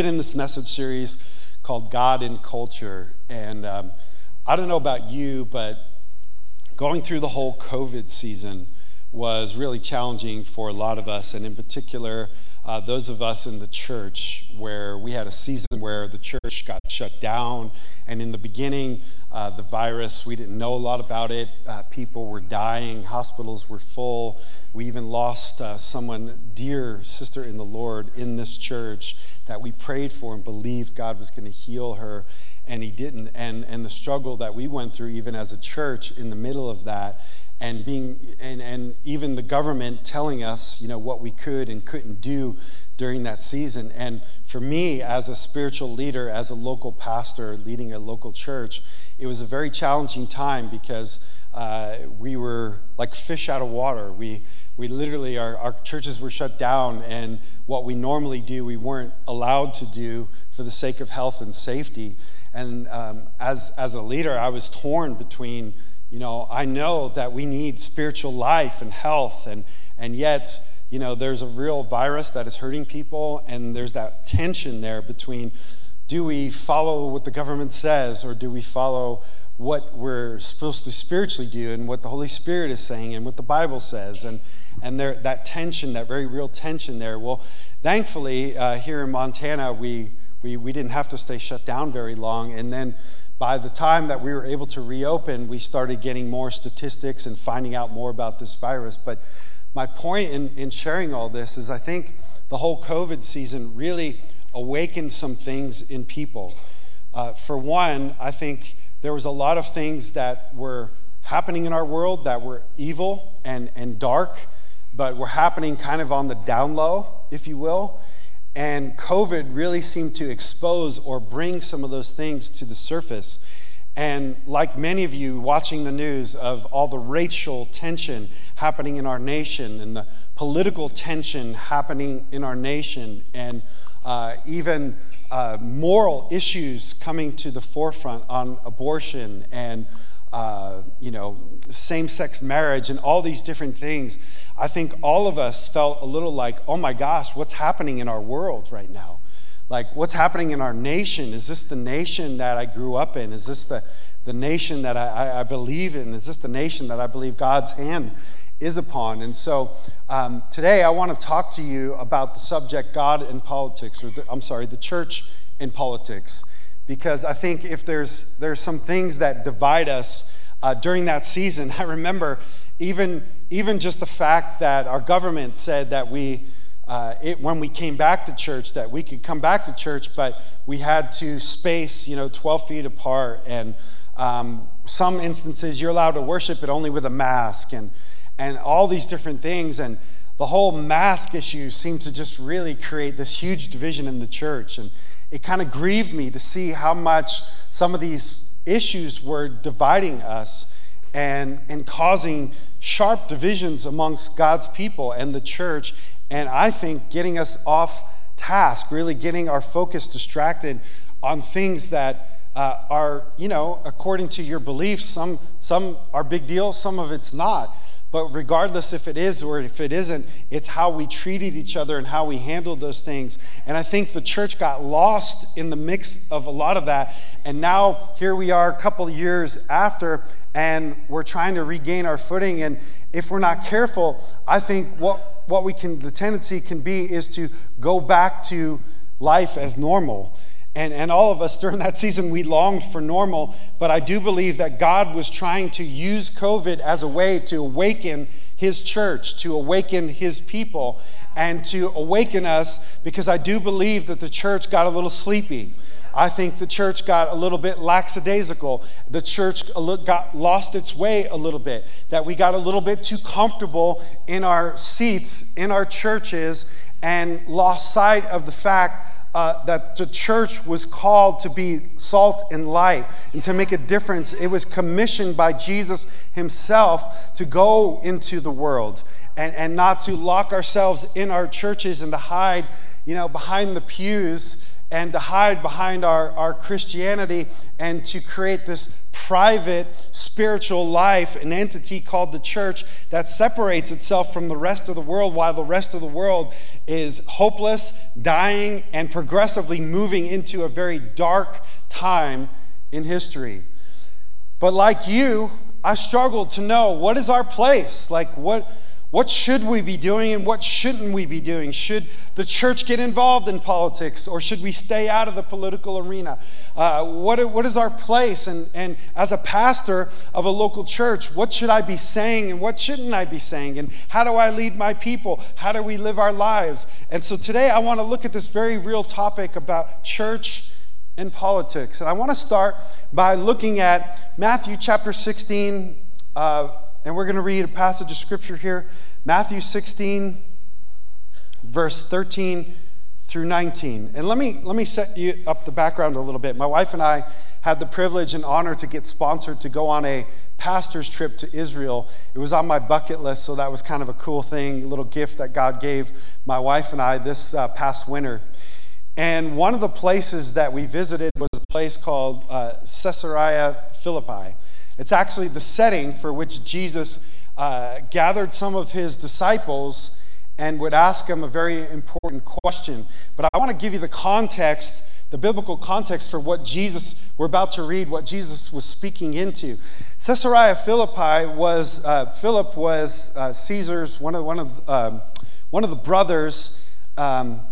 been in this message series called God in Culture. And um, I don't know about you, but going through the whole COVID season was really challenging for a lot of us, and in particular, uh, those of us in the church where we had a season where the church got shut down. And in the beginning, uh, the virus, we didn't know a lot about it. Uh, people were dying, hospitals were full. We even lost uh, someone dear, sister in the Lord, in this church that we prayed for and believed God was going to heal her, and He didn't. And, and the struggle that we went through, even as a church, in the middle of that and being and, and even the government telling us you know what we could and couldn't do during that season. And for me as a spiritual leader as a local pastor leading a local church it was a very challenging time because uh, we were like fish out of water. We we literally our, our churches were shut down and what we normally do we weren't allowed to do for the sake of health and safety. And um, as as a leader i was torn between you know, I know that we need spiritual life and health, and, and yet, you know, there's a real virus that is hurting people, and there's that tension there between do we follow what the government says, or do we follow what we're supposed to spiritually do, and what the Holy Spirit is saying, and what the Bible says? And, and there, that tension, that very real tension there. Well, thankfully, uh, here in Montana, we, we, we didn't have to stay shut down very long. And then by the time that we were able to reopen, we started getting more statistics and finding out more about this virus. But my point in, in sharing all this is I think the whole COVID season really awakened some things in people. Uh, for one, I think there was a lot of things that were happening in our world that were evil and, and dark, but were happening kind of on the down low, if you will. And COVID really seemed to expose or bring some of those things to the surface. And like many of you watching the news of all the racial tension happening in our nation and the political tension happening in our nation, and uh, even uh, moral issues coming to the forefront on abortion and uh, you know, same sex marriage and all these different things, I think all of us felt a little like, oh my gosh, what's happening in our world right now? Like, what's happening in our nation? Is this the nation that I grew up in? Is this the, the nation that I, I believe in? Is this the nation that I believe God's hand is upon? And so um, today I want to talk to you about the subject God in politics, or the, I'm sorry, the church in politics because I think if there's there's some things that divide us uh, during that season, I remember even even just the fact that our government said that we. Uh, it, when we came back to church, that we could come back to church, but we had to space, you know, 12 feet apart. And um, some instances, you're allowed to worship but only with a mask, and and all these different things. And the whole mask issue seemed to just really create this huge division in the church. And it kind of grieved me to see how much some of these issues were dividing us and, and causing sharp divisions amongst God's people and the church. And I think getting us off task, really getting our focus distracted on things that uh, are, you know, according to your beliefs, some, some are big deal, some of it's not. But regardless if it is or if it isn't, it's how we treated each other and how we handled those things. And I think the church got lost in the mix of a lot of that. And now here we are a couple years after, and we're trying to regain our footing. And if we're not careful, I think what, what we can, the tendency can be is to go back to life as normal. And, and all of us during that season, we longed for normal. But I do believe that God was trying to use COVID as a way to awaken His church, to awaken His people, and to awaken us because I do believe that the church got a little sleepy. I think the church got a little bit lackadaisical. The church got lost its way a little bit. That we got a little bit too comfortable in our seats, in our churches, and lost sight of the fact uh, that the church was called to be salt and light and to make a difference. It was commissioned by Jesus himself to go into the world and, and not to lock ourselves in our churches and to hide, you know, behind the pews and to hide behind our, our Christianity and to create this private spiritual life, an entity called the church that separates itself from the rest of the world while the rest of the world is hopeless, dying, and progressively moving into a very dark time in history. But like you, I struggle to know what is our place? Like, what what should we be doing and what shouldn't we be doing? Should the church get involved in politics or should we stay out of the political arena? Uh, what, what is our place? And, and as a pastor of a local church, what should I be saying and what shouldn't I be saying? And how do I lead my people? How do we live our lives? And so today I want to look at this very real topic about church and politics. And I want to start by looking at Matthew chapter 16. Uh, and we're going to read a passage of scripture here Matthew 16, verse 13 through 19. And let me, let me set you up the background a little bit. My wife and I had the privilege and honor to get sponsored to go on a pastor's trip to Israel. It was on my bucket list, so that was kind of a cool thing, a little gift that God gave my wife and I this uh, past winter. And one of the places that we visited was a place called uh, Caesarea Philippi. It's actually the setting for which Jesus uh, gathered some of his disciples and would ask them a very important question. But I want to give you the context, the biblical context for what Jesus, we're about to read, what Jesus was speaking into. Caesarea Philippi was, uh, Philip was uh, Caesar's, one of, one of, um, one of the brothers, um,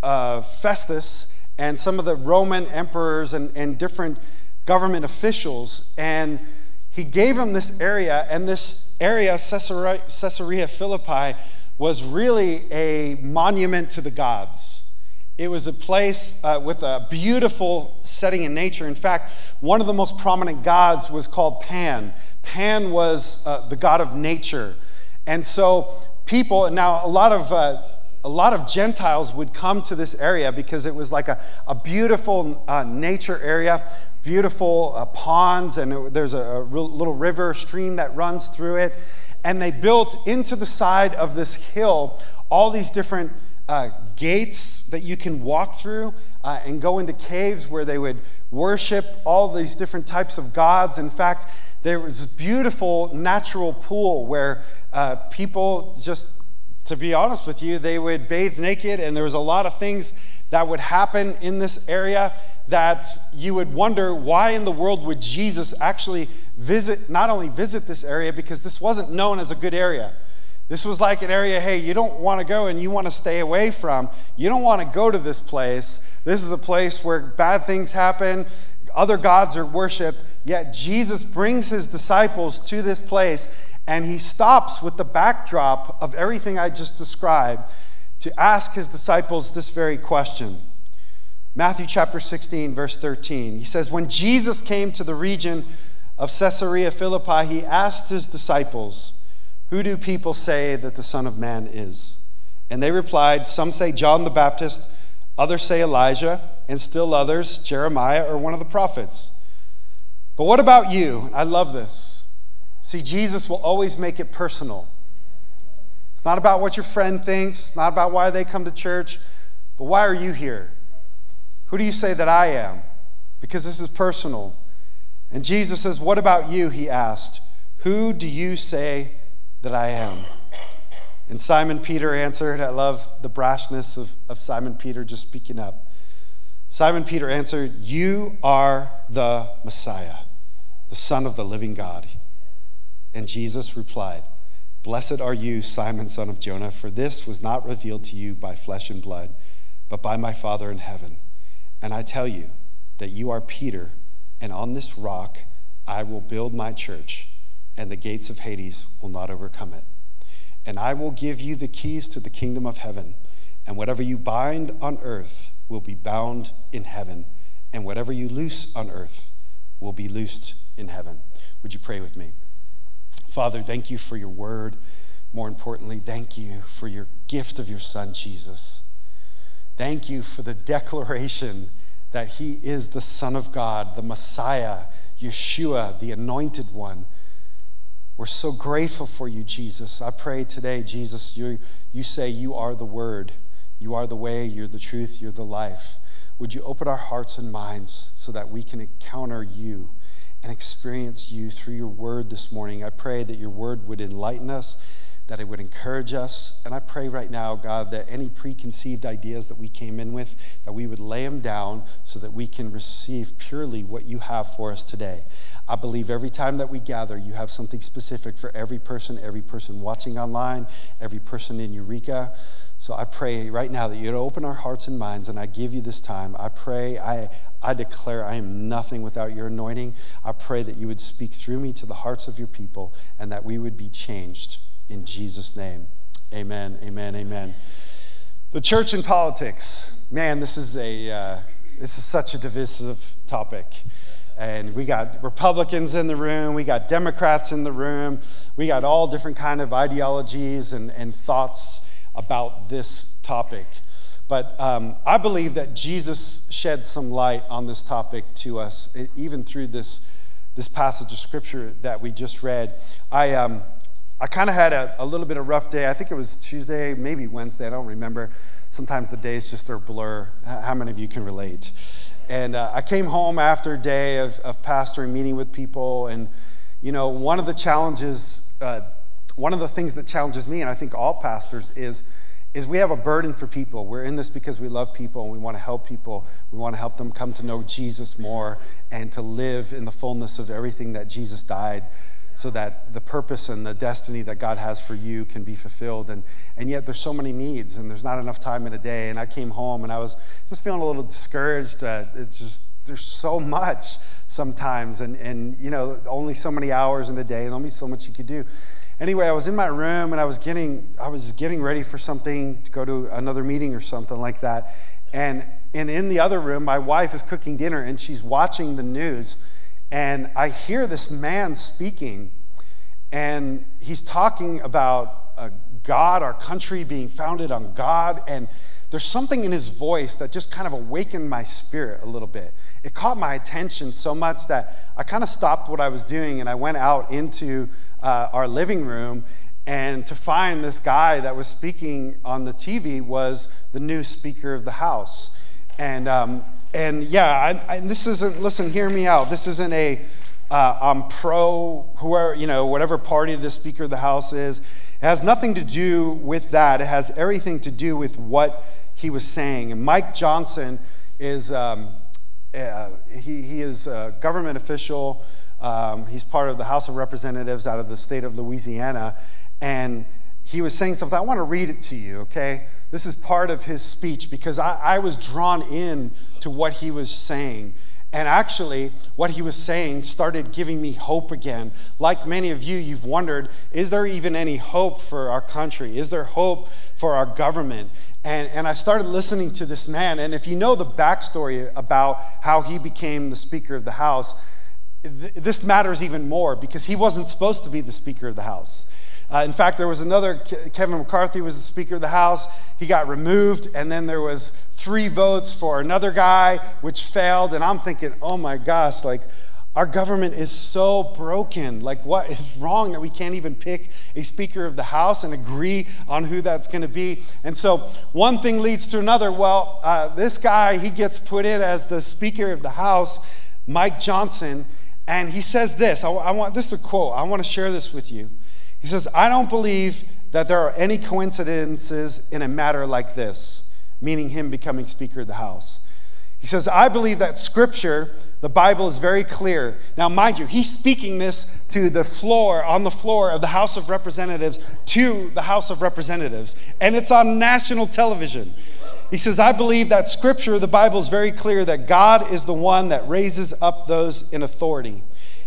Festus, and some of the Roman emperors and, and different government officials. And he gave him this area, and this area, Caesarea, Caesarea Philippi, was really a monument to the gods. It was a place uh, with a beautiful setting in nature. In fact, one of the most prominent gods was called Pan. Pan was uh, the god of nature. And so people, now a lot of uh, a lot of Gentiles would come to this area because it was like a, a beautiful uh, nature area beautiful uh, ponds, and it, there's a, a little river, stream that runs through it. And they built into the side of this hill all these different uh, gates that you can walk through uh, and go into caves where they would worship all these different types of gods. In fact, there was this beautiful natural pool where uh, people just, to be honest with you, they would bathe naked, and there was a lot of things that would happen in this area that you would wonder why in the world would Jesus actually visit, not only visit this area, because this wasn't known as a good area. This was like an area, hey, you don't want to go and you want to stay away from. You don't want to go to this place. This is a place where bad things happen, other gods are worshiped. Yet Jesus brings his disciples to this place and he stops with the backdrop of everything I just described to ask his disciples this very question. Matthew chapter 16, verse 13. He says, When Jesus came to the region of Caesarea Philippi, he asked his disciples, Who do people say that the Son of Man is? And they replied, Some say John the Baptist, others say Elijah, and still others, Jeremiah or one of the prophets. But what about you? I love this. See, Jesus will always make it personal. It's not about what your friend thinks, it's not about why they come to church, but why are you here? Who do you say that I am? Because this is personal. And Jesus says, What about you? He asked. Who do you say that I am? And Simon Peter answered, I love the brashness of, of Simon Peter just speaking up. Simon Peter answered, You are the Messiah, the Son of the living God. And Jesus replied, Blessed are you, Simon, son of Jonah, for this was not revealed to you by flesh and blood, but by my Father in heaven. And I tell you that you are Peter, and on this rock I will build my church, and the gates of Hades will not overcome it. And I will give you the keys to the kingdom of heaven, and whatever you bind on earth will be bound in heaven, and whatever you loose on earth will be loosed in heaven. Would you pray with me? Father, thank you for your word. More importantly, thank you for your gift of your son, Jesus. Thank you for the declaration that he is the Son of God, the Messiah, Yeshua, the anointed one. We're so grateful for you, Jesus. I pray today, Jesus, you, you say you are the Word, you are the way, you're the truth, you're the life. would you open our hearts and minds so that we can encounter you and experience you through your word this morning? I pray that your word would enlighten us that it would encourage us. And I pray right now, God, that any preconceived ideas that we came in with, that we would lay them down so that we can receive purely what you have for us today. I believe every time that we gather, you have something specific for every person, every person watching online, every person in Eureka. So I pray right now that you'd open our hearts and minds, and I give you this time. I pray, I, I declare I am nothing without your anointing. I pray that you would speak through me to the hearts of your people and that we would be changed in Jesus' name. Amen, amen, amen. The church and politics. Man, this is a uh, this is such a divisive topic. And we got Republicans in the room, we got Democrats in the room, we got all different kind of ideologies and, and thoughts about this topic. But um, I believe that Jesus shed some light on this topic to us, even through this, this passage of scripture that we just read. I, um, I kind of had a, a, little bit of rough day. I think it was Tuesday, maybe Wednesday. I don't remember. Sometimes the days just are blur. How many of you can relate? And uh, I came home after a day of, of pastoring, meeting with people, and you know, one of the challenges, uh, one of the things that challenges me, and I think all pastors, is is we have a burden for people. We're in this because we love people and we want to help people. We want to help them come to know Jesus more and to live in the fullness of everything that Jesus died so that the purpose and the destiny that God has for you can be fulfilled. And, and yet there's so many needs and there's not enough time in a day. And I came home and I was just feeling a little discouraged. Uh, it's just, there's so much sometimes and, and, you know, only so many hours in a day and only so much you could do. Anyway, I was in my room and I was getting, I was getting ready for something to go to another meeting or something like that. And, and in the other room, my wife is cooking dinner and she's watching the news and I hear this man speaking, and he's talking about uh, God, our country being founded on God. And there's something in his voice that just kind of awakened my spirit a little bit. It caught my attention so much that I kind of stopped what I was doing and I went out into uh, our living room. And to find this guy that was speaking on the TV was the new Speaker of the House. And um, and yeah, I, I, this isn't, listen, hear me out. This isn't a, uh, I'm pro whoever, you know, whatever party the Speaker of the House is. It has nothing to do with that. It has everything to do with what he was saying. And Mike Johnson is, um, uh, he, he is a government official. Um, he's part of the House of Representatives out of the state of Louisiana. And he was saying something. I want to read it to you, okay? This is part of his speech because I, I, was drawn in to what he was saying. And actually, what he was saying started giving me hope again. Like many of you, you've wondered is there even any hope for our country? Is there hope for our government? And, and I started listening to this man. And if you know the backstory about how he became the Speaker of the House, th- this matters even more because he wasn't supposed to be the Speaker of the House. Uh, in fact, there was another, Kevin McCarthy was the Speaker of the House. He got removed, and then there was three votes for another guy, which failed. And I'm thinking, oh my gosh, like, our government is so broken. Like, what is wrong that we can't even pick a Speaker of the House and agree on who that's going to be? And so, one thing leads to another. Well, uh, this guy, he gets put in as the Speaker of the House, Mike Johnson, and he says this. I, I want this is a quote. I want to share this with you. He says, I don't believe that there are any coincidences in a matter like this, meaning him becoming Speaker of the House. He says, I believe that Scripture, the Bible, is very clear. Now, mind you, he's speaking this to the floor, on the floor of the House of Representatives, to the House of Representatives, and it's on national television. He says, I believe that Scripture, the Bible, is very clear that God is the one that raises up those in authority.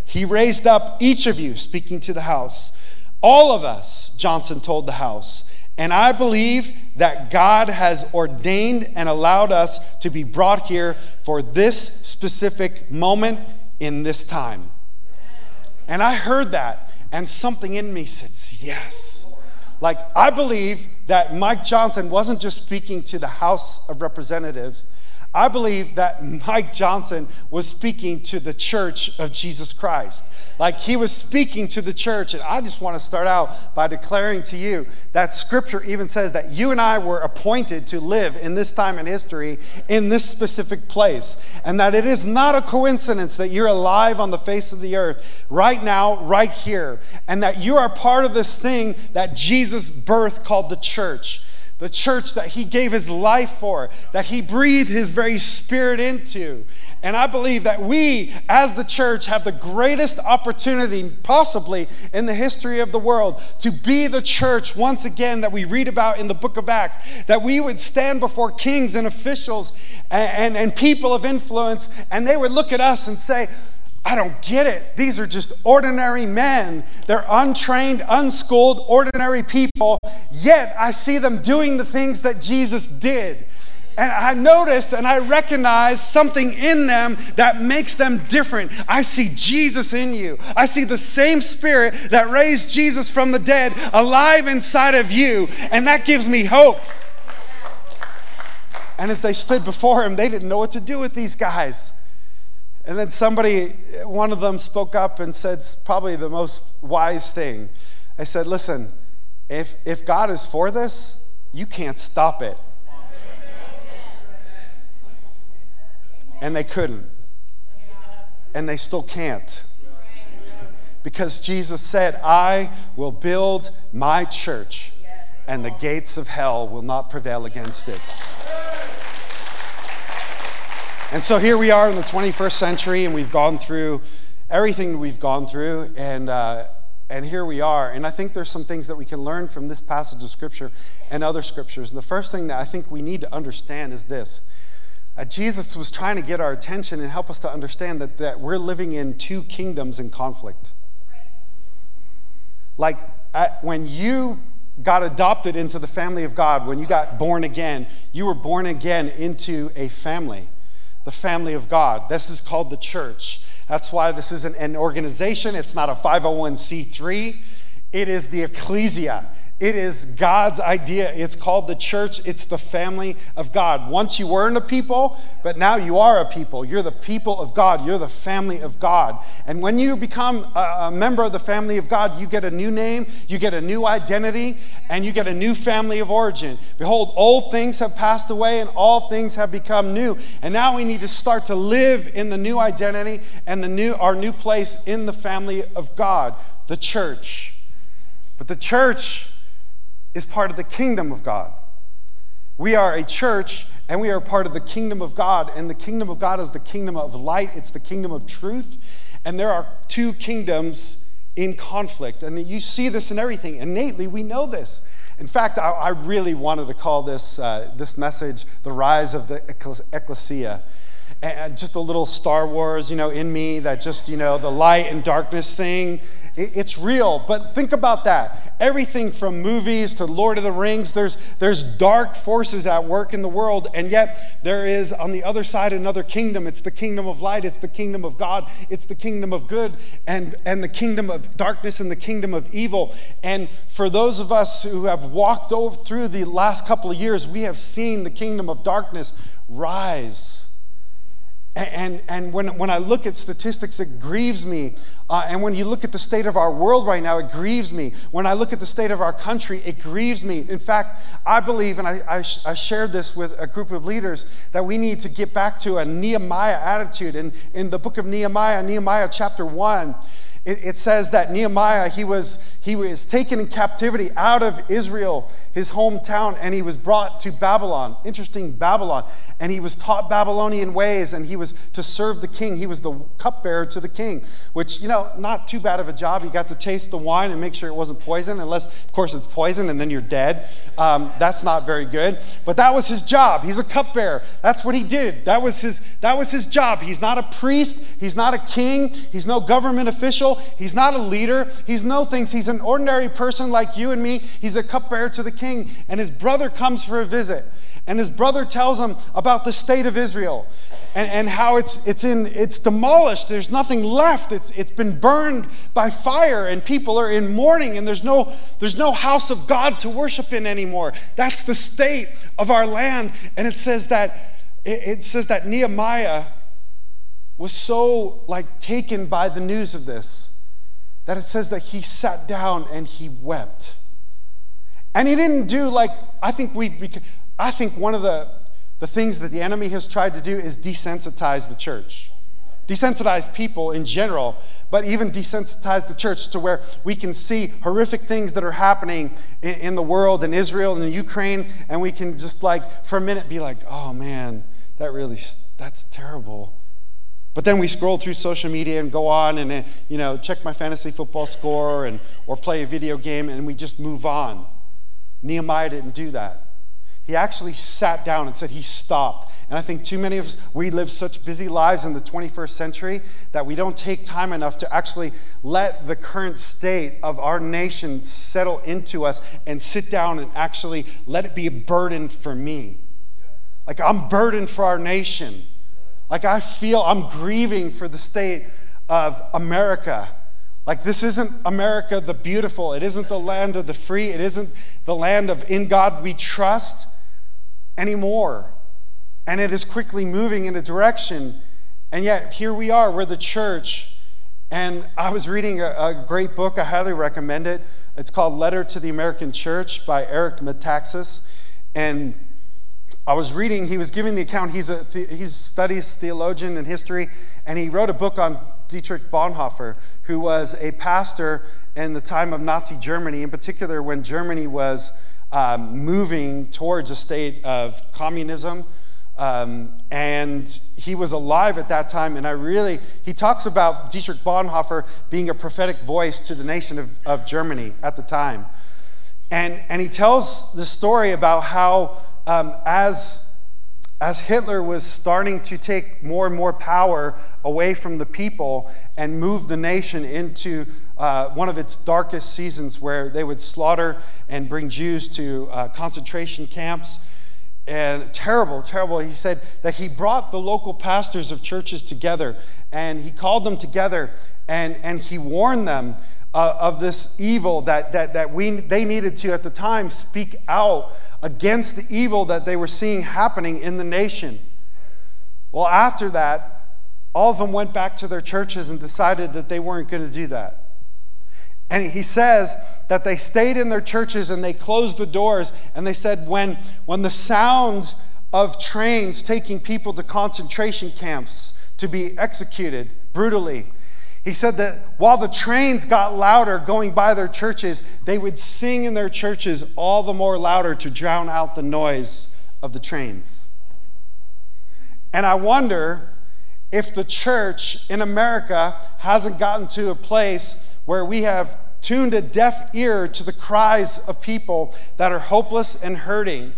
He raised up each of you, speaking to the House all of us, Johnson told the House. And I believe that God has ordained and allowed us to be brought here for this specific moment in this time. And I heard that, and something in me said, Yes. Like, I believe that Mike Johnson wasn't just speaking to the House of Representatives, I believe that Mike Johnson was speaking to the church of Jesus Christ. Like he was speaking to the church. And I just want to start out by declaring to you that scripture even says that you and I were appointed to live in this time in history in this specific place. And that it is not a coincidence that you're alive on the face of the earth right now, right here. And that you are part of this thing that Jesus birthed called the church the church that he gave his life for, that he breathed his very spirit into. And I believe that we, as the church, have the greatest opportunity possibly in the history of the world to be the church once again that we read about in the book of Acts. That we would stand before kings and officials and, and, and people of influence, and they would look at us and say, I don't get it. These are just ordinary men. They're untrained, unschooled, ordinary people. Yet I see them doing the things that Jesus did. And I notice and I recognize something in them that makes them different. I see Jesus in you. I see the same spirit that raised Jesus from the dead alive inside of you. And that gives me hope. And as they stood before him, they didn't know what to do with these guys. And then somebody, one of them spoke up and said probably the most wise thing. I said, listen, if, if God is for this, you can't stop it. And they couldn't. And they still can't. Because Jesus said, I will build my church, and the gates of hell will not prevail against it. And so here we are in the 21st century, and we've gone through everything we've gone through, and, uh, and here we are. And I think there's some things that we can learn from this passage of Scripture and other Scriptures. And the first thing that I think we need to understand is this uh, Jesus was trying to get our attention and help us to understand that, that we're living in two kingdoms in conflict. Like at, when you got adopted into the family of God, when you got born again, you were born again into a family the family of God. This is called the church. That's why this isn't an organization, it's not a 501c3, it is the ecclesia. It is God's idea. It's called the church. It's the family of God. Once you weren't a people, but now you are a people. You're the people of God. You're the family of God. And when you become a, member of the family of God, you get a new name, you get a new identity, and you get a new family of origin. Behold, old things have passed away and all things have become new. And now we need to start to live in the new identity and the new our new place in the family of God, the church. But the church is part of the kingdom of God. We are a church and we are part of the kingdom of God. And the kingdom of God is the kingdom of light, it's the kingdom of truth. And there are two kingdoms in conflict. And you see this in everything. Innately, we know this. In fact, I, I really wanted to call this, uh, this message The Rise of the Ecclesia and just a little Star Wars, you know, in me that just, you know, the light and darkness thing. It's real, but think about that. Everything from movies to Lord of the Rings, there's, there's dark forces at work in the world, and yet there is on the other side another kingdom. It's the kingdom of light, it's the kingdom of God, it's the kingdom of good, and, and the kingdom of darkness and the kingdom of evil. And for those of us who have walked over through the last couple of years, we have seen the kingdom of darkness rise and, and when, when I look at statistics, it grieves me. Uh, and when you look at the state of our world right now, it grieves me. When I look at the state of our country, it grieves me. In fact, I believe, and I, I, I shared this with a group of leaders, that we need to get back to a Nehemiah attitude. In, in the book of Nehemiah, Nehemiah chapter 1, it, it says that Nehemiah, he was, he was taken in captivity out of Israel, his hometown, and he was brought to Babylon. Interesting, Babylon. And he was taught Babylonian ways, and he was to serve the king. He was the cupbearer to the king, which, you know, not too bad of a job. He got to taste the wine and make sure it wasn't poison, unless, of course, it's poison and then you're dead. Um, that's not very good. But that was his job. He's a cupbearer. That's what he did. That was his, that was his job. He's not a priest, he's not a king, he's no government official. He's not a leader. He's no things. He's an ordinary person like you and me. He's a cupbearer to the king. And his brother comes for a visit. And his brother tells him about the state of Israel and, and how it's, it's, in, it's demolished. There's nothing left. It's, it's been burned by fire, and people are in mourning, and there's no, there's no house of God to worship in anymore. That's the state of our land. And it says that it, it says that Nehemiah was so like taken by the news of this that it says that he sat down and he wept. And he didn't do like I think we've I think one of the the things that the enemy has tried to do is desensitize the church. Desensitize people in general, but even desensitize the church to where we can see horrific things that are happening in, in the world, in Israel, in Ukraine, and we can just like, for a minute, be like, oh man, that really, that's terrible. But then we scroll through social media and go on and uh, you know check my fantasy football score and or play a video game and we just move on. Nehemiah didn't do that. He actually sat down and said he stopped. And I think too many of us, we live such busy lives in the 21st century that we don't take time enough to actually let the current state of our nation settle into us and sit down and actually let it be a burden for me. Like, I'm burdened for our nation. Like, I feel I'm grieving for the state of America. Like, this isn't America the beautiful. It isn't the land of the free. It isn't the land of in God we trust anymore. And it is quickly moving in a direction. And yet, here we are, we're the church. And I was reading a, a great book, I highly recommend it. It's called Letter to the American Church by Eric Metaxas. And I was reading, he was giving the account, he's a he studies theologian and history, and he wrote a book on Dietrich Bonhoeffer, who was a pastor in the time of Nazi Germany, in particular when Germany was um, moving towards a state of communism. Um, and he was alive at that time, and I really, he talks about Dietrich Bonhoeffer being a prophetic voice to the nation of, of Germany at the time. And, and he tells the story about how um, as, as Hitler was starting to take more and more power away from the people and move the nation into uh, one of its darkest seasons where they would slaughter and bring Jews to uh, concentration camps. And terrible, terrible. He said that he brought the local pastors of churches together and he called them together and, and he warned them uh, of this evil that, that, that we, they needed to, at the time, speak out against the evil that they were seeing happening in the nation. Well, after that, all of them went back to their churches and decided that they weren't going to do that. And he says that they stayed in their churches and they closed the doors. And they said, when, when the sound of trains taking people to concentration camps to be executed brutally, he said that while the trains got louder going by their churches, they would sing in their churches all the more louder to drown out the noise of the trains. And I wonder if the church in America hasn't gotten to a place where we have tuned a deaf ear to the cries of people that are hopeless and hurting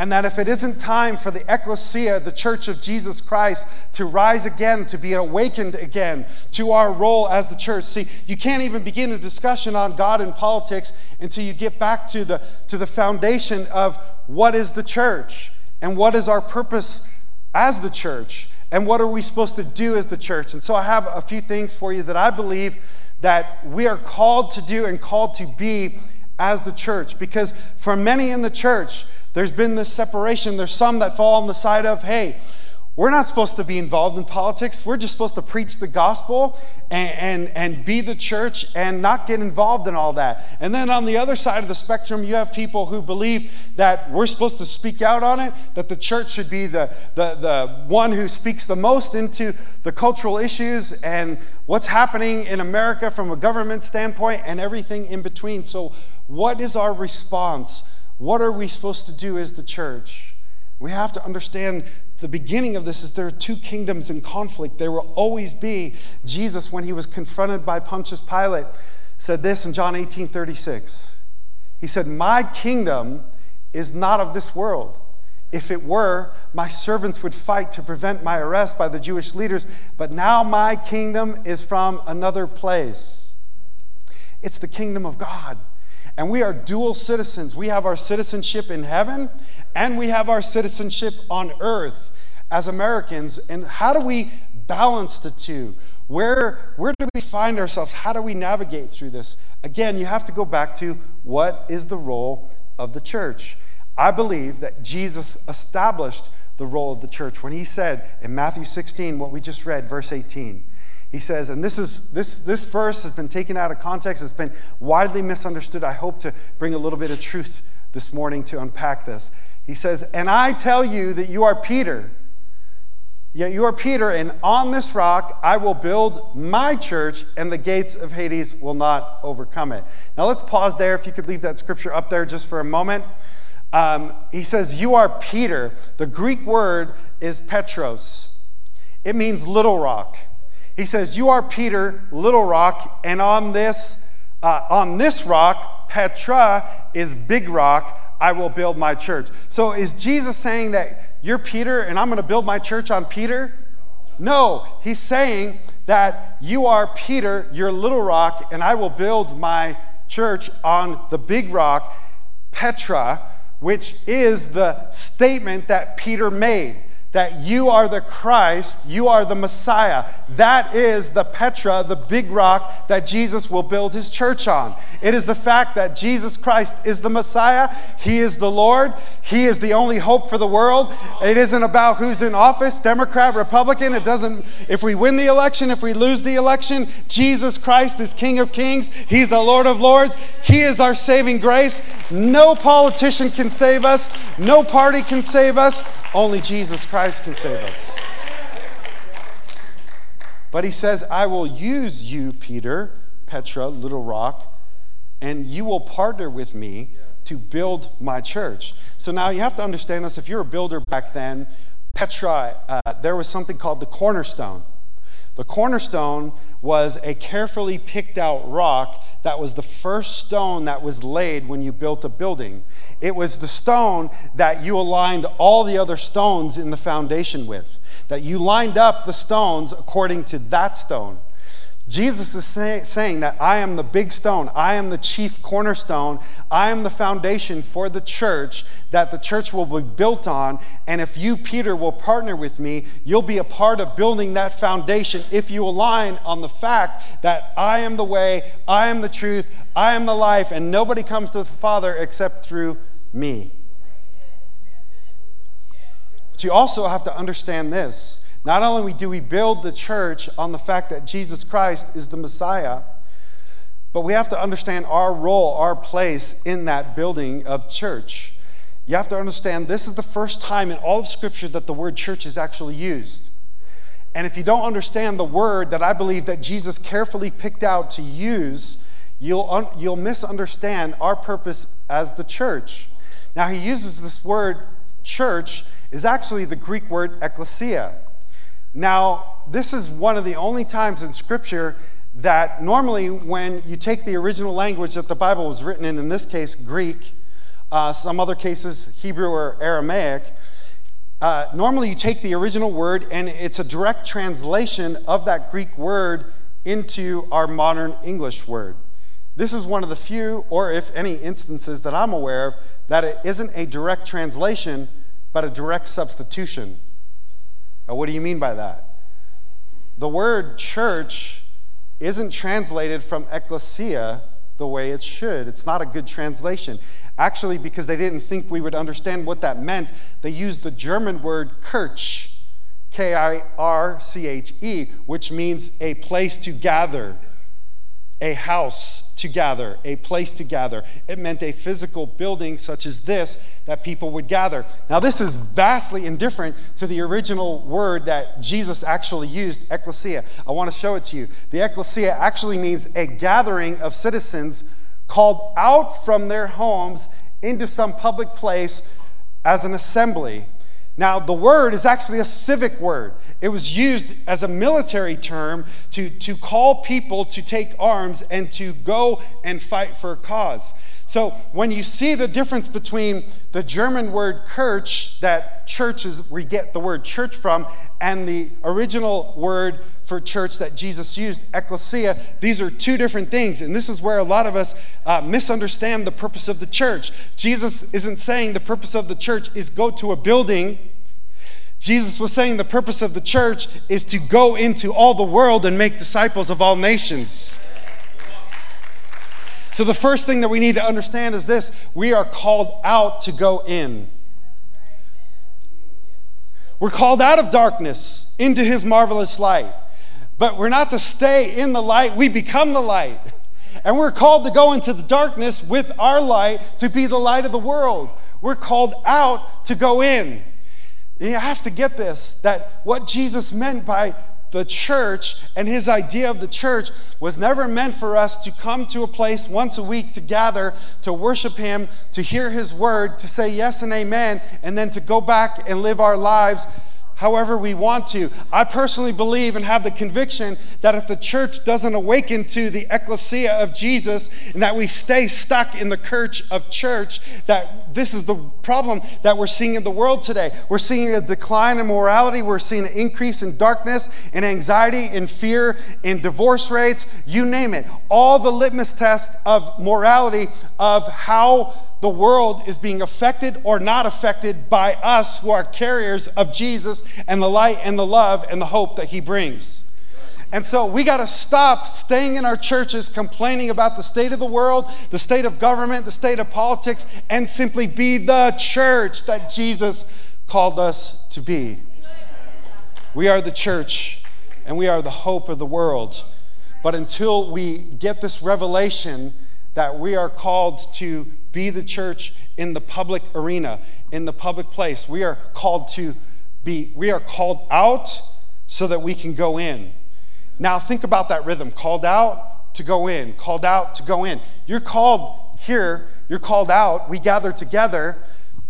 and that if it isn't time for the ecclesia, the church of Jesus Christ, to rise again, to be awakened again to our role as the church. See, you can't even begin a discussion on God and politics until you get back to the, to the foundation of what is the church and what is our purpose as the church and what are we supposed to do as the church. And so I have a few things for you that I believe that we are called to do and called to be as the church. Because for many in the church, there's been this separation. There's some that fall on the side of, hey, we're not supposed to be involved in politics. We're just supposed to preach the gospel and, and, and be the church and not get involved in all that. And then on the other side of the spectrum, you have people who believe that we're supposed to speak out on it, that the church should be the, the, the one who speaks the most into the cultural issues and what's happening in America from a government standpoint and everything in between. So, what is our response? What are we supposed to do as the church? We have to understand the beginning of this is there are two kingdoms in conflict. There will always be. Jesus, when he was confronted by Pontius Pilate, said this in John 18 36. He said, My kingdom is not of this world. If it were, my servants would fight to prevent my arrest by the Jewish leaders, but now my kingdom is from another place. It's the kingdom of God. And we are dual citizens. We have our citizenship in heaven and we have our citizenship on earth as Americans. And how do we balance the two? Where, where do we find ourselves? How do we navigate through this? Again, you have to go back to what is the role of the church? I believe that Jesus established the role of the church. When he said in Matthew 16, what we just read, verse 18, he says, and this is this this verse has been taken out of context, it's been widely misunderstood. I hope to bring a little bit of truth this morning to unpack this. He says, And I tell you that you are Peter. Yet you are Peter, and on this rock I will build my church, and the gates of Hades will not overcome it. Now let's pause there. If you could leave that scripture up there just for a moment. Um, he says, You are Peter. The Greek word is Petros, it means little rock. He says, You are Peter, little rock, and on this, uh, on this rock, Petra is big rock, I will build my church. So is Jesus saying that you're Peter and I'm going to build my church on Peter? No, he's saying that you are Peter, you're little rock, and I will build my church on the big rock, Petra, which is the statement that Peter made that you are the Christ, you are the Messiah. That is the Petra, the big rock that Jesus will build his church on. It is the fact that Jesus Christ is the Messiah, he is the Lord, he is the only hope for the world. It isn't about who's in office, Democrat, Republican. It doesn't if we win the election, if we lose the election, Jesus Christ is King of Kings, he's the Lord of Lords. He is our saving grace. No politician can save us, no party can save us. Only Jesus Christ can save us. But he says, I will use you, Peter, Petra, little rock, and you will partner with me to build my church. So now you have to understand this. If you're a builder back then, Petra, uh, there was something called the cornerstone. The cornerstone was a carefully picked out rock that was the first stone that was laid when you built a building. It was the stone that you aligned all the other stones in the foundation with, that you lined up the stones according to that stone. Jesus is say, saying that I am the big stone, I am the chief cornerstone, I am the foundation for the church that the church will be built on. And if you, Peter, will partner with me, you'll be a part of building that foundation if you align on the fact that I am the way, I am the truth, I am the life, and nobody comes to the Father except through me. But you also have to understand this not only do we build the church on the fact that Jesus Christ is the Messiah, but we have to understand our role, our place in that building of church. You have to understand this is the first time in all of Scripture that the word church is actually used. And if you don't understand the word that I believe that Jesus carefully picked out to use, you'll, un- you'll misunderstand our purpose as the church. Now, he uses this word church, is actually the Greek word ecclesia. Now, this is one of the only times in Scripture that normally, when you take the original language that the Bible was written in, in this case, Greek, uh, some other cases, Hebrew or Aramaic, uh, normally you take the original word and it's a direct translation of that Greek word into our modern English word. This is one of the few, or if any, instances that I'm aware of that it isn't a direct translation, but a direct substitution. What do you mean by that? The word church isn't translated from ecclesia the way it should. It's not a good translation. Actually, because they didn't think we would understand what that meant, they used the German word Kirch, K I R C H E, which means a place to gather, a house to gather, a place to gather. It meant a physical building such as this that people would gather. Now, this is vastly indifferent to the original word that Jesus actually used, ecclesia. I want to show it to you. The ecclesia actually means a gathering of citizens called out from their homes into some public place as an assembly now, the word is actually a civic word. It was used as a military term to, to call people to take arms and to go and fight for a cause. So, when you see the difference between the German word Kirch, that church is we get the word church from, and the original word for church that Jesus used, ecclesia, these are two different things. And this is where a lot of us uh, misunderstand the purpose of the church. Jesus isn't saying the purpose of the church is go to a building. Jesus was saying the purpose of the church is to go into all the world and make disciples of all nations. So, the first thing that we need to understand is this we are called out to go in. We're called out of darkness into his marvelous light. But we're not to stay in the light, we become the light. And we're called to go into the darkness with our light to be the light of the world. We're called out to go in. You have to get this that what Jesus meant by the church and his idea of the church was never meant for us to come to a place once a week to gather, to worship him, to hear his word, to say yes and amen, and then to go back and live our lives however we want to. I personally believe and have the conviction that if the church doesn't awaken to the ecclesia of Jesus and that we stay stuck in the church of church, that this is the problem that we're seeing in the world today. We're seeing a decline in morality, we're seeing an increase in darkness, in anxiety, in fear, in divorce rates, you name it. All the litmus tests of morality of how the world is being affected or not affected by us who are carriers of Jesus and the light and the love and the hope that he brings. And so we got to stop staying in our churches complaining about the state of the world, the state of government, the state of politics, and simply be the church that Jesus called us to be. We are the church and we are the hope of the world. But until we get this revelation that we are called to be the church in the public arena, in the public place. We are called to be, we are called out so that we can go in. Now, think about that rhythm called out to go in, called out to go in. You're called here, you're called out. We gather together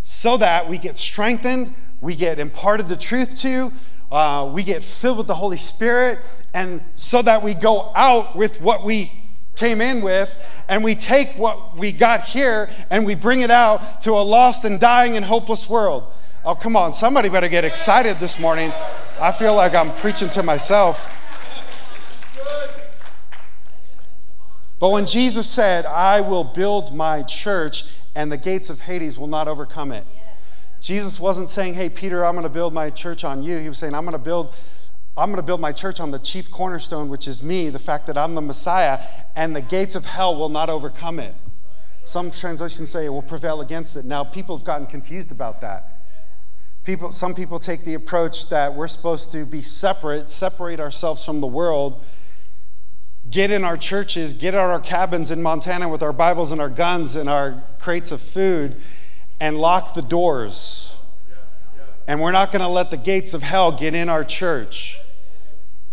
so that we get strengthened, we get imparted the truth to, uh, we get filled with the Holy Spirit, and so that we go out with what we came in with, and we take what we got here and we bring it out to a lost and dying and hopeless world. Oh, come on, somebody better get excited this morning. I feel like I'm preaching to myself. But when Jesus said, I will build my church and the gates of Hades will not overcome it, Jesus wasn't saying, Hey, Peter, I'm going to build my church on you. He was saying, I'm going to build I'm going to build my church on the chief cornerstone, which is me, the fact that I'm the Messiah, and the gates of hell will not overcome it. Some translations say it will prevail against it. Now, people have gotten confused about that. People, some people take the approach that we're supposed to be separate, separate ourselves from the world, get in our churches, get out our cabins in Montana with our Bibles and our guns and our crates of food, and lock the doors. And we're not going to let the gates of hell get in our church.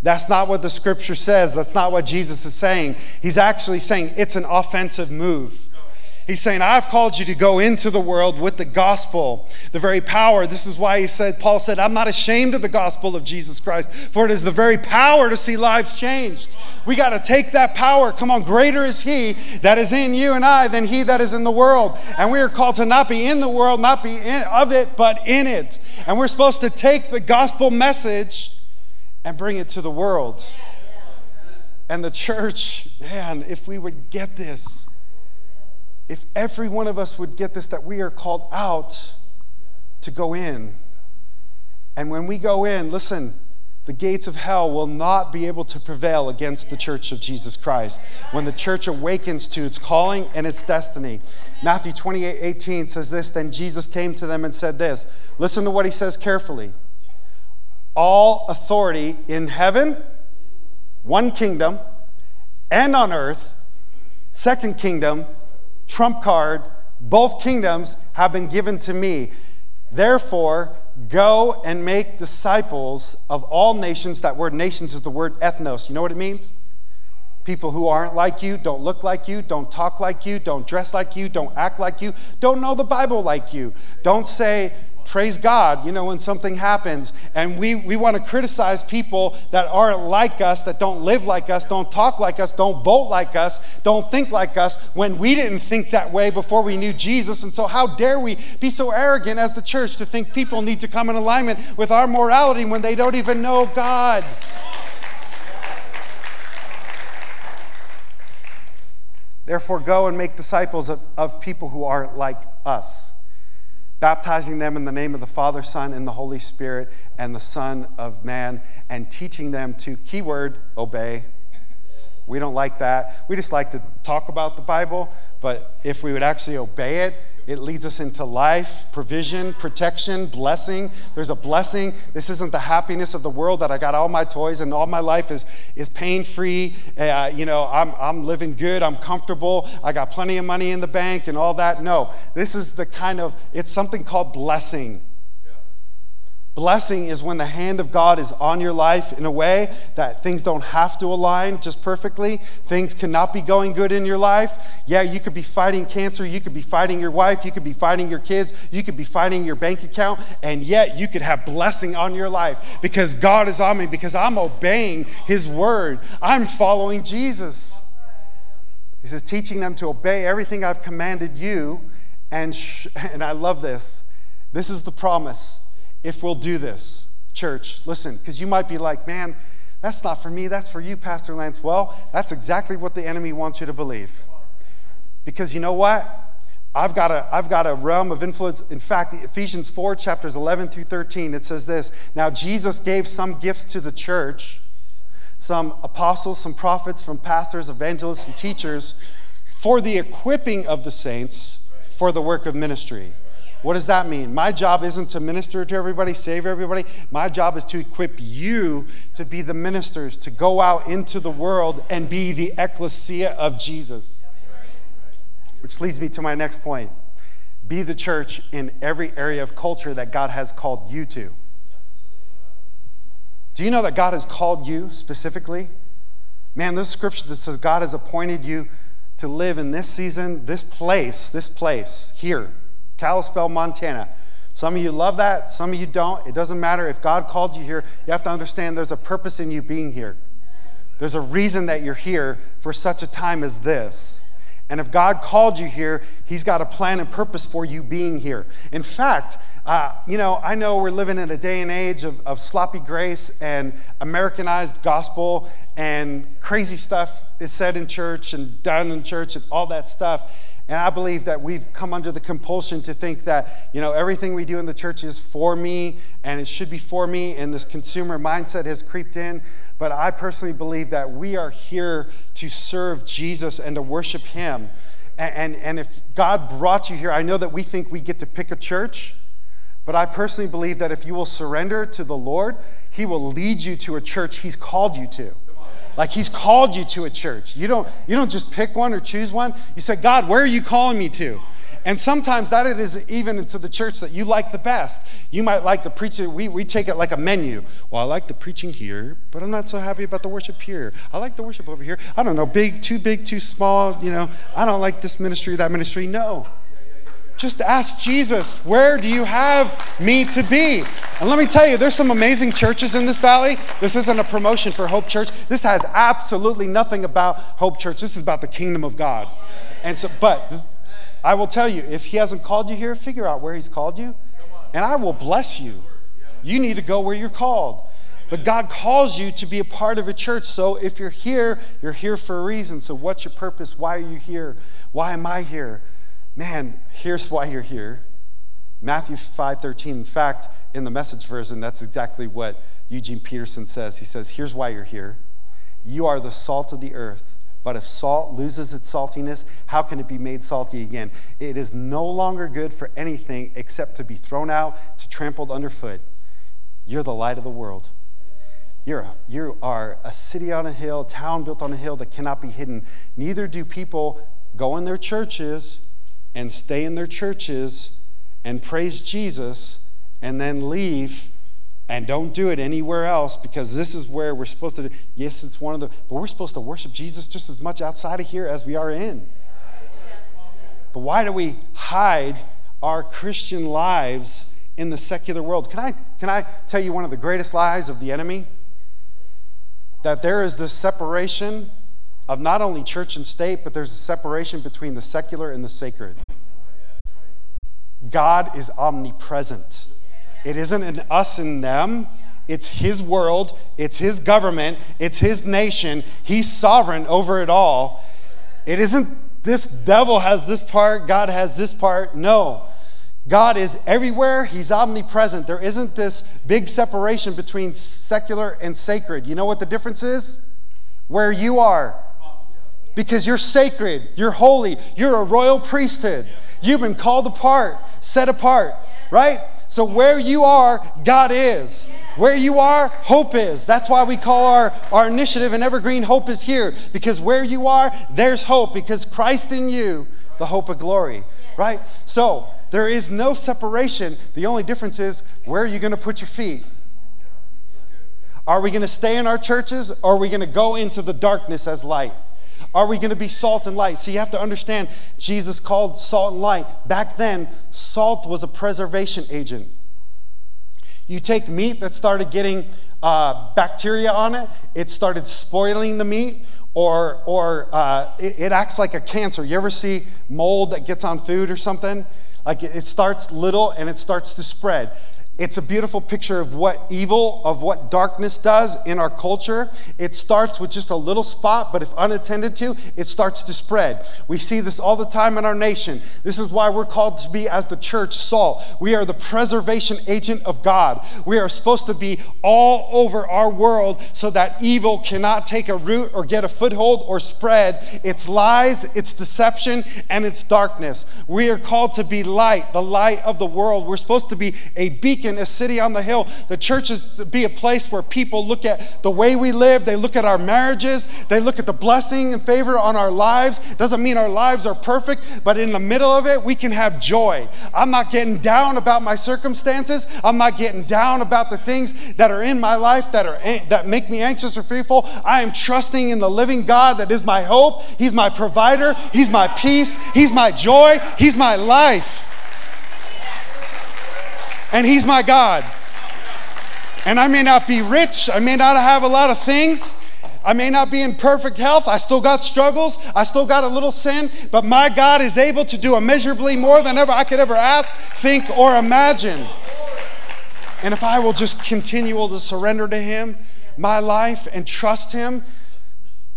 That's not what the scripture says. That's not what Jesus is saying. He's actually saying it's an offensive move. He's saying, I've called you to go into the world with the gospel, the very power. This is why he said, Paul said, I'm not ashamed of the gospel of Jesus Christ, for it is the very power to see lives changed. We got to take that power. Come on, greater is he that is in you and I than he that is in the world. And we are called to not be in the world, not be in, of it, but in it. And we're supposed to take the gospel message and bring it to the world. And the church, man, if we would get this, if every one of us would get this, that we are called out to go in. And when we go in, listen, the gates of hell will not be able to prevail against the church of Jesus Christ when the church awakens to its calling and its destiny. Matthew 28 18 says this Then Jesus came to them and said this. Listen to what he says carefully all authority in heaven, one kingdom, and on earth, second kingdom, trump card, both kingdoms have been given to me. Therefore, go and make disciples of all nations. That word nations is the word ethnos. You know what it means? People who aren't like you, don't look like you, don't talk like you, don't dress like you, don't act like you, don't know the Bible like you. Don't say, praise God, you know, when something happens. And we, we want to criticize people that aren't like us, that don't live like us, don't talk like us, don't vote like us, don't think like us, when we didn't think that way before we knew Jesus. And so, how dare we be so arrogant as the church to think people need to come in alignment with our morality when they don't even know God? Therefore, go and make disciples of, of people who aren't like us baptizing them in the name of the Father, Son, and the Holy Spirit, and the Son of Man, and teaching them to, keyword, obey We don't like that. We just like to talk about the Bible, but if we would actually obey it, it leads us into life, provision, protection, blessing. There's a blessing. This isn't the happiness of the world that I got all my toys and all my life is, is pain free. Uh, you know, I'm, I'm living good, I'm comfortable, I got plenty of money in the bank and all that. No, this is the kind of, it's something called blessing. Blessing is when the hand of God is on your life in a way that things don't have to align just perfectly. Things cannot be going good in your life. Yeah, you could be fighting cancer, you could be fighting your wife, you could be fighting your kids, you could be fighting your bank account, and yet you could have blessing on your life because God is on me, because I'm obeying His word. I'm following Jesus. He says, teaching them to obey everything I've commanded you. And, sh- and I love this. This is the promise if we'll do this. Church, listen, because you might be like, man, that's not for me, that's for you, Pastor Lance. Well, that's exactly what the enemy wants you to believe. Because you know what? I've got, a, I've got a realm of influence. In fact, Ephesians 4, chapters 11 through 13, it says this Now, Jesus gave some gifts to the church, some apostles, some prophets, from pastors, evangelists, and teachers for the equipping of the saints for the work of ministry what does that mean? My job isn't to minister to everybody, save everybody. My job is to equip you to be the ministers, to go out into the world and be the ecclesia of Jesus. Which leads me to my next point be the church in every area of culture that God has called you to. Do you know that God has called you specifically? Man, this scripture that says God has appointed you to live in this season, this place, this place, here Kalispell, Montana. Some of you love that, some of you don't. It doesn't matter. If God called you here, you have to understand there's a purpose in you being here. There's a reason that you're here for such a time as this. And if God called you here, He's got a plan and purpose for you being here. In fact, uh, you know, I know we're living in a day and age of, of sloppy grace and Americanized gospel, and crazy stuff is said in church and done in church and all that stuff. And I believe that we've come under the compulsion to think that, you know, everything we do in the church is for me and it should be for me, and this consumer mindset has creeped in. But I personally believe that we are here to serve Jesus and to worship Him. And, and, and if God brought you here, I know that we think we get to pick a church. But I personally believe that if you will surrender to the Lord, He will lead you to a church He's called you to. Like he's called you to a church. You don't, you don't just pick one or choose one. You say, God, where are you calling me to? And sometimes that is even to the church that you like the best. You might like the preacher. we, we take it like a menu. Well, I like the preaching here, but I'm not so happy about the worship here. I like the worship over here. I don't know, big, too big, too small, you know. I don't like this ministry, that ministry. No. Just ask Jesus, where do you have me to be? And let me tell you, there's some amazing churches in this valley. This isn't a promotion for Hope Church. This has absolutely nothing about Hope Church. This is about the kingdom of God. And so, but I will tell you, if He hasn't called you here, figure out where He's called you, and I will bless you. You need to go where you're called. But God calls you to be a part of a church. So if you're here, you're here for a reason. So what's your purpose? Why are you here? Why am I here? Man, here's why you're here. Matthew 5:13. In fact, in the message version, that's exactly what Eugene Peterson says. He says, "Here's why you're here. You are the salt of the earth." But if salt loses its saltiness, how can it be made salty again? It is no longer good for anything except to be thrown out, to trampled underfoot. You're the light of the world. You're a, you are a city on a hill, a town built on a hill that cannot be hidden. Neither do people go in their churches and stay in their churches and praise Jesus and then leave and don't do it anywhere else because this is where we're supposed to yes it's one of the but we're supposed to worship jesus just as much outside of here as we are in. But why do we hide our christian lives in the secular world? Can i can i tell you one of the greatest lies of the enemy? That there is this separation of not only church and state, but there's a separation between the secular and the sacred. God is omnipresent. It isn't an us and them. It's his world, it's his government, it's his nation. He's sovereign over it all. It isn't this devil has this part, God has this part. No. God is everywhere, he's omnipresent. There isn't this big separation between secular and sacred. You know what the difference is? Where you are. because you're sacred, you're holy, you're a royal priesthood. You've been called apart, set apart, right? So where you are, God is. Where you are, hope is. That's why we call our, our initiative and Evergreen Hope is here. Because where you are, there's hope. Because Christ in you, the hope of glory. Right? So there is no separation. The only difference is where are you going to put your feet? Are we going to stay in our churches or are we going to go into the darkness as light? Are we going to be salt and light? So you have to understand, Jesus called salt and light. Back then, salt was a preservation agent. You take meat that started getting uh, bacteria on it, it started spoiling the meat, or, or uh, it, it, acts like a cancer. You ever see mold that gets on food or something? Like it, it starts little and it starts to spread. It's a beautiful picture of what evil, of what darkness does in our culture. It starts with just a little spot, but if unattended to, it starts to spread. We see this all the time in our nation. This is why we're called to be, as the church, salt. We are the preservation agent of God. We are supposed to be all over our world so that evil cannot take a root or get a foothold or spread. It's lies, it's deception, and it's darkness. We are called to be light, the light of the world. We're supposed to be a beacon a city on the hill. The church is to be a place where people look at the way we live, they look at our marriages, they look at the blessing and favor on our lives. Doesn't mean our lives are perfect, but in the middle of it, we can have joy. I'm not getting down about my circumstances. I'm not getting down about the things that are in my life that are that make me anxious or fearful. I am trusting in the living God that is my hope. He's my provider. He's my peace. He's my joy. He's my life and He's my God. And I may not be rich, I may not have a lot of things. I may not be in perfect health. I still got struggles. I still got a little sin. But my God is able to do immeasurably more than ever I could ever ask, think, or imagine. And if I will just continue to surrender to Him my life and trust Him,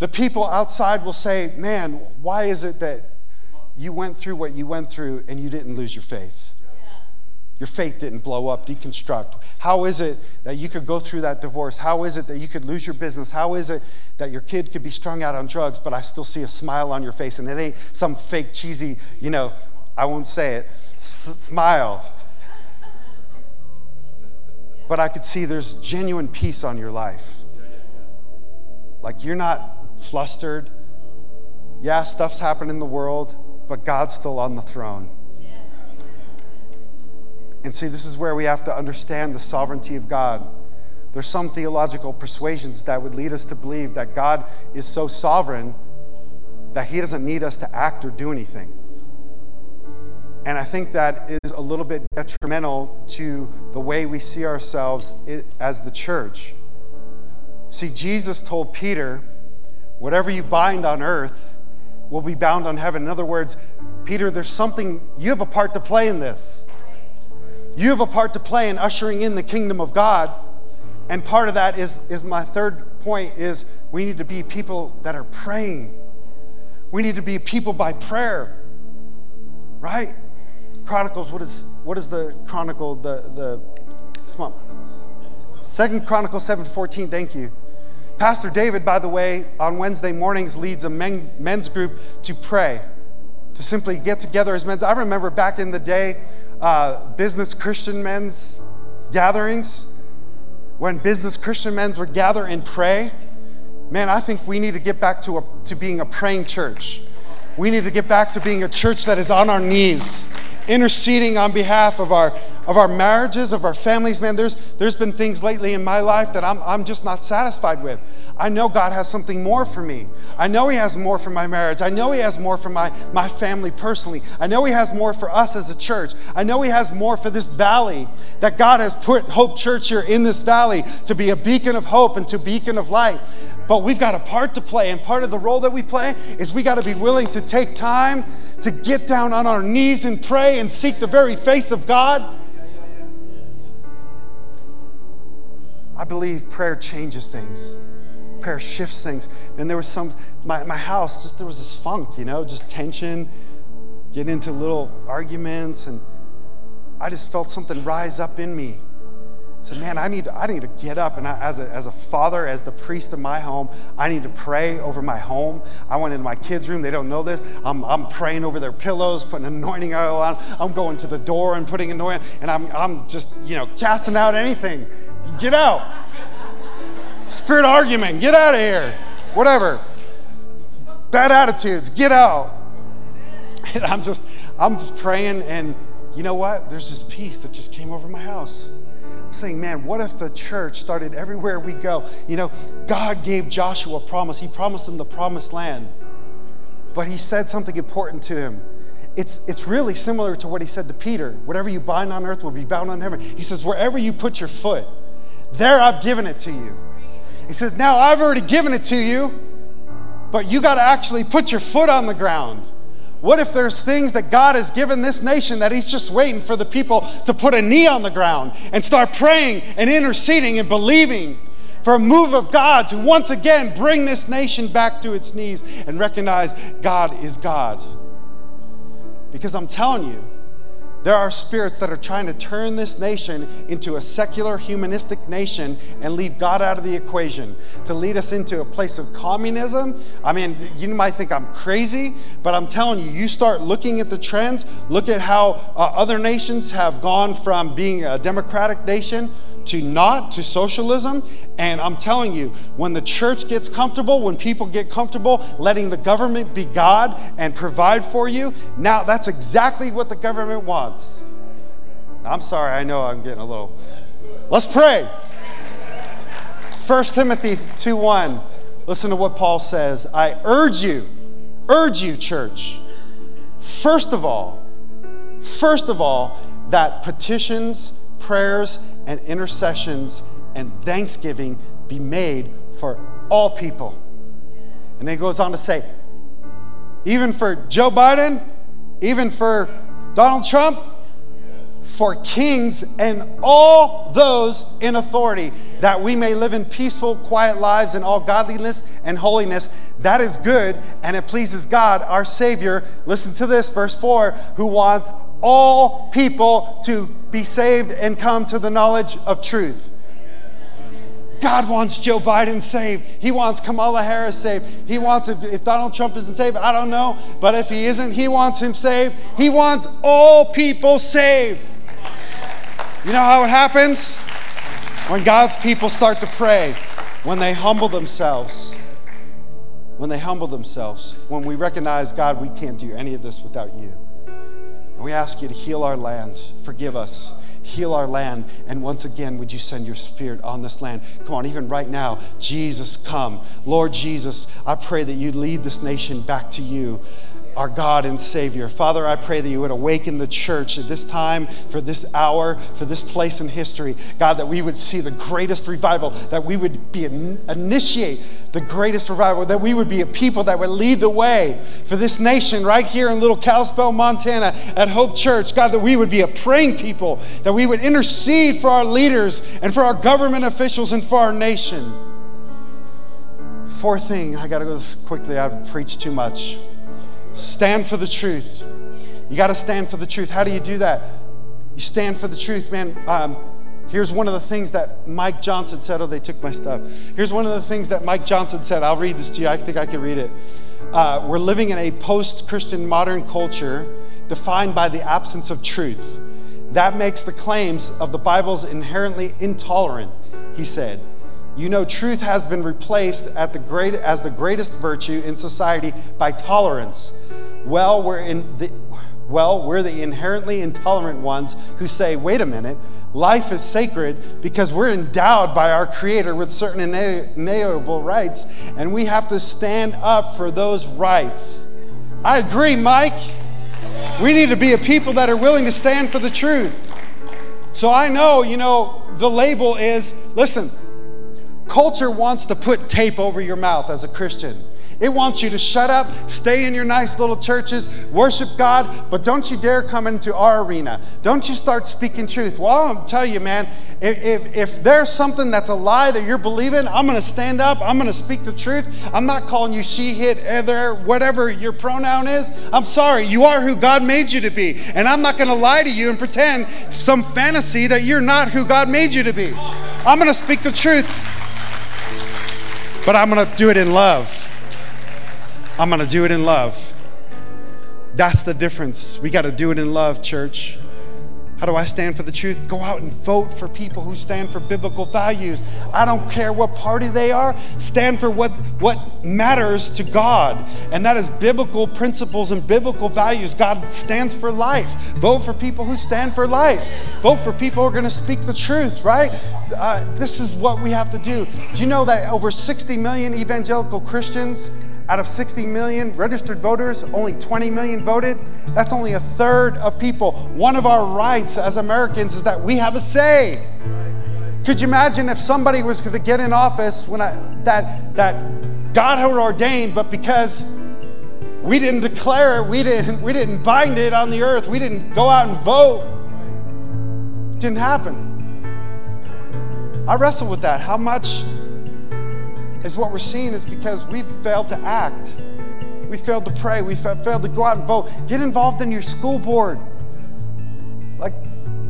the people outside will say, Man, why is it that you went through what you went through and you didn't lose your faith? Your faith didn't blow up, deconstruct. How is it that you could go through that divorce? How is it that you could lose your business? How is it that your kid could be strung out on drugs, but I still see a smile on your face and it ain't some fake, cheesy, you know, I won't say it, s- smile. But I could see there's genuine peace on your life. Like you're not flustered. Yeah, stuff's happened in the world, but God's still on the throne. And see, this is where we have to understand the sovereignty of God. There's some theological persuasions that would lead us to believe that God is so sovereign that He doesn't need us to act or do anything. And I think that is a little bit detrimental to the way we see ourselves as the church. See, Jesus told Peter, whatever you bind on earth will be bound on heaven. In other words, Peter, there's something, you have a part to play in this. You have a part to play in ushering in the kingdom of God. And part of that is, is my third point is we need to be people that are praying. We need to be people by prayer. Right? Chronicles, what is what is the chronicle? The the come on. Second Chronicles 7:14, thank you. Pastor David, by the way, on Wednesday mornings leads a men, men's group to pray, to simply get together as men. I remember back in the day uh, business Christian men's gatherings, when business Christian men would gather and pray, man, I think we need to get back to, a, to being a praying church. We need to get back to being a church that is on our knees, interceding on behalf of our, of our marriages, of our families. Man, there's, there's been things lately in my life that I'm, I'm just not satisfied with. I know God has something more for me. I know He has more for my marriage. I know He has more for my, my family personally. I know He has more for us as a church. I know He has more for this valley, that God has put Hope Church here in this valley to be a beacon of hope and to beacon of light. But we've got a part to play, and part of the role that we play is we got to be willing to take time to get down on our knees and pray and seek the very face of God. I believe prayer changes things prayer shifts things. And there was some, my, my house, just there was this funk, you know, just tension, get into little arguments. And I just felt something rise up in me. So, man, I need, to, I need to get up and I, as, a, as a father, as the priest of my home, I need to pray over my home. I went into my kids' room. They don't know this. I'm, I'm praying over their pillows, putting anointing oil on. I'm going to the door and putting anointing, and I'm, I'm just, you know, casting out anything. Get out. Spirit argument, get out of here. Whatever. Bad attitudes, get out. And I'm just, I'm just praying, and you know what? There's this peace that just came over my house saying, man, what if the church started everywhere we go? You know, God gave Joshua a promise. He promised him the promised land. But he said something important to him. It's, it's really similar to what he said to Peter whatever you bind on earth will be bound on heaven. He says, wherever you put your foot, there I've given it to you. He says, now I've already given it to you, but you got to actually put your foot on the ground. What if there's things that God has given this nation that He's just waiting for the people to put a knee on the ground and start praying and interceding and believing for a move of God to once again bring this nation back to its knees and recognize God is God? Because I'm telling you, there are spirits that are trying to turn this nation into a secular, humanistic nation and leave God out of the equation to lead us into a place of communism. I mean, you might think I'm crazy, but I'm telling you, you start looking at the trends, look at how uh, other nations have gone from being a democratic nation to not, to socialism. And I'm telling you, when the church gets comfortable, when people get comfortable letting the government be God and provide for you, now that's exactly what the government wants. I'm sorry, I know I'm getting a little. Let's pray. 1 Timothy 2 1. Listen to what Paul says. I urge you, urge you, church, first of all, first of all, that petitions, prayers, and intercessions and thanksgiving be made for all people. And then he goes on to say, even for Joe Biden, even for Donald Trump, for kings and all those in authority, that we may live in peaceful, quiet lives in all godliness and holiness. That is good, and it pleases God, our Savior. Listen to this, verse 4 who wants all people to be saved and come to the knowledge of truth. God wants Joe Biden saved. He wants Kamala Harris saved. He wants, if, if, Donald Trump isn't saved, I don't know. But if he isn't, he wants him saved. He wants all people saved. You know how it happens? When God's people start to pray, when they humble themselves, when they humble themselves, when we recognize, God, we can't do any of this without you. And we ask you to heal our land, forgive us, heal our land. And once again, would you send your spirit on this land? Come on, even right now, Jesus, come. Lord Jesus, I pray that you lead this nation back to you our God and Savior. Father, I pray that you would awaken the church at this time, for this hour, for this place in history. God, that we would see the greatest revival, that we would be initiate the greatest revival, that we would be a people that would lead the way for this nation right here in little Kalispell, Montana at Hope Church. God, that we would be a praying people, that we would intercede for our leaders and for our government officials and for our nation. Fourth thing, I got to go quickly, I've preached too much. Stand for the truth. You got to stand for the truth. How do you do that? You stand for the truth, man. Um, here's one of the things that Mike Johnson said. Oh, they took my stuff. Here's one of the things that Mike Johnson said. I'll read this to you. I think I can read it. Uh, we're living in a post Christian modern culture defined by the absence of truth. That makes the claims of the Bible's inherently intolerant, he said. You know, truth has been replaced at the great, as the greatest virtue in society by tolerance. Well, we're in the well, we're the inherently intolerant ones who say, wait a minute, life is sacred because we're endowed by our Creator with certain inalienable rights, and we have to stand up for those rights. I agree, Mike. We need to be a people that are willing to stand for the truth. So I know, you know, the label is listen, Culture wants to put tape over your mouth as a Christian. It wants you to shut up, stay in your nice little churches, worship God, but don't you dare come into our arena. Don't you start speaking truth. Well, I'm tell you, man, if, if, if there's something that's a lie that you're believing, I'm going to stand up. I'm going to speak the truth. I'm not calling you she, hit, either, whatever your pronoun is. I'm sorry. You are who God made you to be. And I'm not going to lie to you and pretend some fantasy that you're not who God made you to be. I'm going to speak the truth, but I'm going to do it in love. I'm going to do it in love. That's the difference. We got to do it in love, church. How do I stand for the truth? Go out and vote for people who stand for biblical values. I don't care what party they are, stand for what, what matters to God, and that is biblical principles and biblical values. God stands for life. Vote for people who stand for life. Vote for people who are going to speak the truth, right? Uh, this is what we have to do. Do you know that over 60 million evangelical Christians? Out of 60 million registered voters, only 20 million voted. That's only a third of people. One of our rights as Americans is that we have a say. Could you imagine if somebody was going to get in office when I, that, that God had ordained, but because we didn't declare it, we didn't, we didn't bind it on the earth, we didn't go out and vote, it didn't happen. I wrestle with that. How much is what we're seeing is because we've failed to act. We failed to pray. We failed to go out and vote. Get involved in your school board. Like,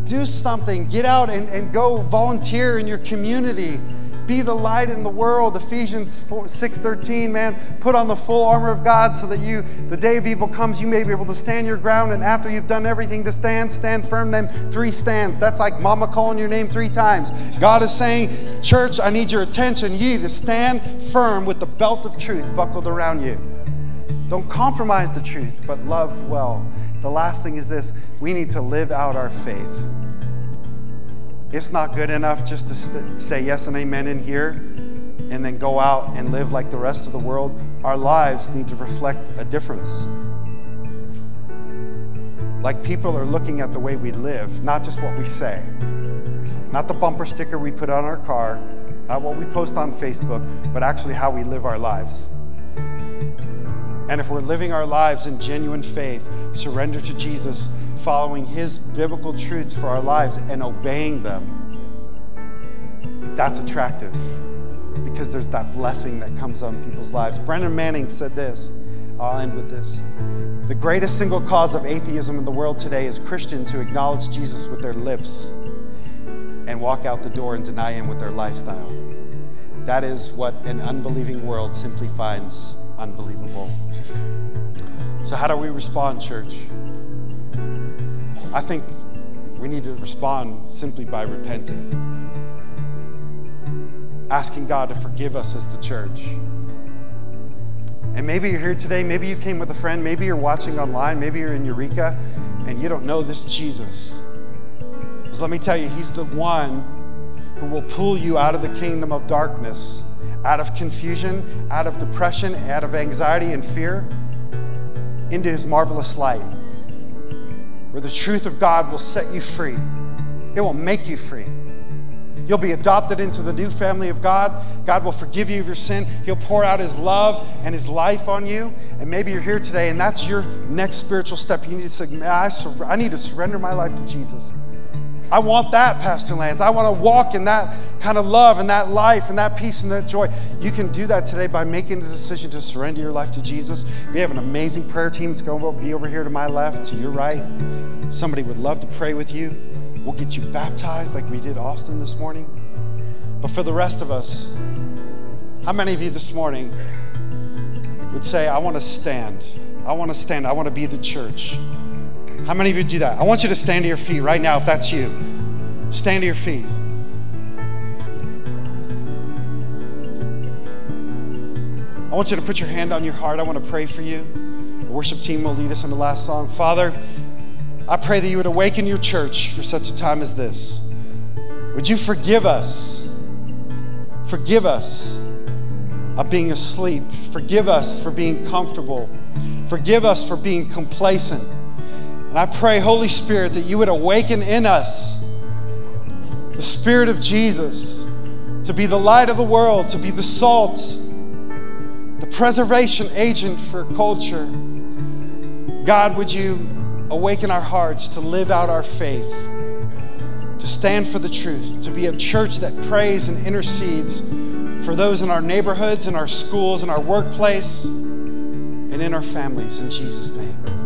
do something. Get out and, and go volunteer in your community be the light in the world. Ephesians 6:13, man, put on the full armor of God so that you, the day of evil comes, you may be able to stand your ground. And after you've done everything to stand, stand firm. Then three stands. That's like mama calling your name three times. God is saying, church, I need your attention. You need to stand firm with the belt of truth buckled around you. Don't compromise the truth, but love well. The last thing is this we need to live out our faith. It's not good enough just to st- say yes and amen in here and then go out and live like the rest of the world. Our lives need to reflect a difference. Like people are looking at the way we live, not just what we say, not the bumper sticker we put on our car, not what we post on Facebook, but actually how we live our lives. And if we're living our lives in genuine faith, surrender to Jesus, following His biblical truths for our lives and obeying them, that's attractive because there's that blessing that comes on people's lives. Brennan Manning said this. I'll end with this. The greatest single cause of atheism in the world today is Christians who acknowledge Jesus with their lips and walk out the door and deny him with their lifestyle. That is what an unbelieving world simply finds unbelievable. So, how do we respond, church? I think we need to respond simply by repenting, asking God to forgive us as the church. And maybe you're here today, maybe you came with a friend, maybe you're watching online, maybe you're in Eureka, and you don't know this Jesus. Because let me tell you, He's the one who will pull you out of the kingdom of darkness, out of confusion, out of depression, out of anxiety and fear, into His marvelous light where the truth of God will set you free. It will make you free. You'll be adopted into the new family of God. God will forgive you of your sin. He'll pour out His love and His life on you. And maybe you're here today and that's your next spiritual step. You need to say, I, I need to surrender my life to Jesus. I want that, Pastor Lance. I want to walk in that kind of love and that life and that peace and that joy. You can do that today by making the decision to surrender your life to Jesus. We have an amazing prayer team that's going to be over here to my left, to your right. Somebody would love to pray with you. We'll get you baptized like we did Austin this morning. But for the rest of us, how many of you this morning would say, I want to stand? I want to stand. I want to be the church. How many of you do that? I want you to stand to your feet right now if that's you. Stand to your feet. I want you to put your hand on your heart. I want to pray for you. The worship team will lead us in the last song. Father, I pray that you would awaken your church for such a time as this. Would you forgive us? Forgive us of being asleep. Forgive us for being comfortable. Forgive us for being complacent. And I pray, Holy Spirit, that you would awaken in us the Spirit of Jesus to be the light of the world, to be the salt, the preservation agent for culture. God, would you awaken our hearts to live out our faith, to stand for the truth, to be a church that prays and intercedes for those in our neighborhoods, in our schools, in our workplace, and in our families. In Jesus' name.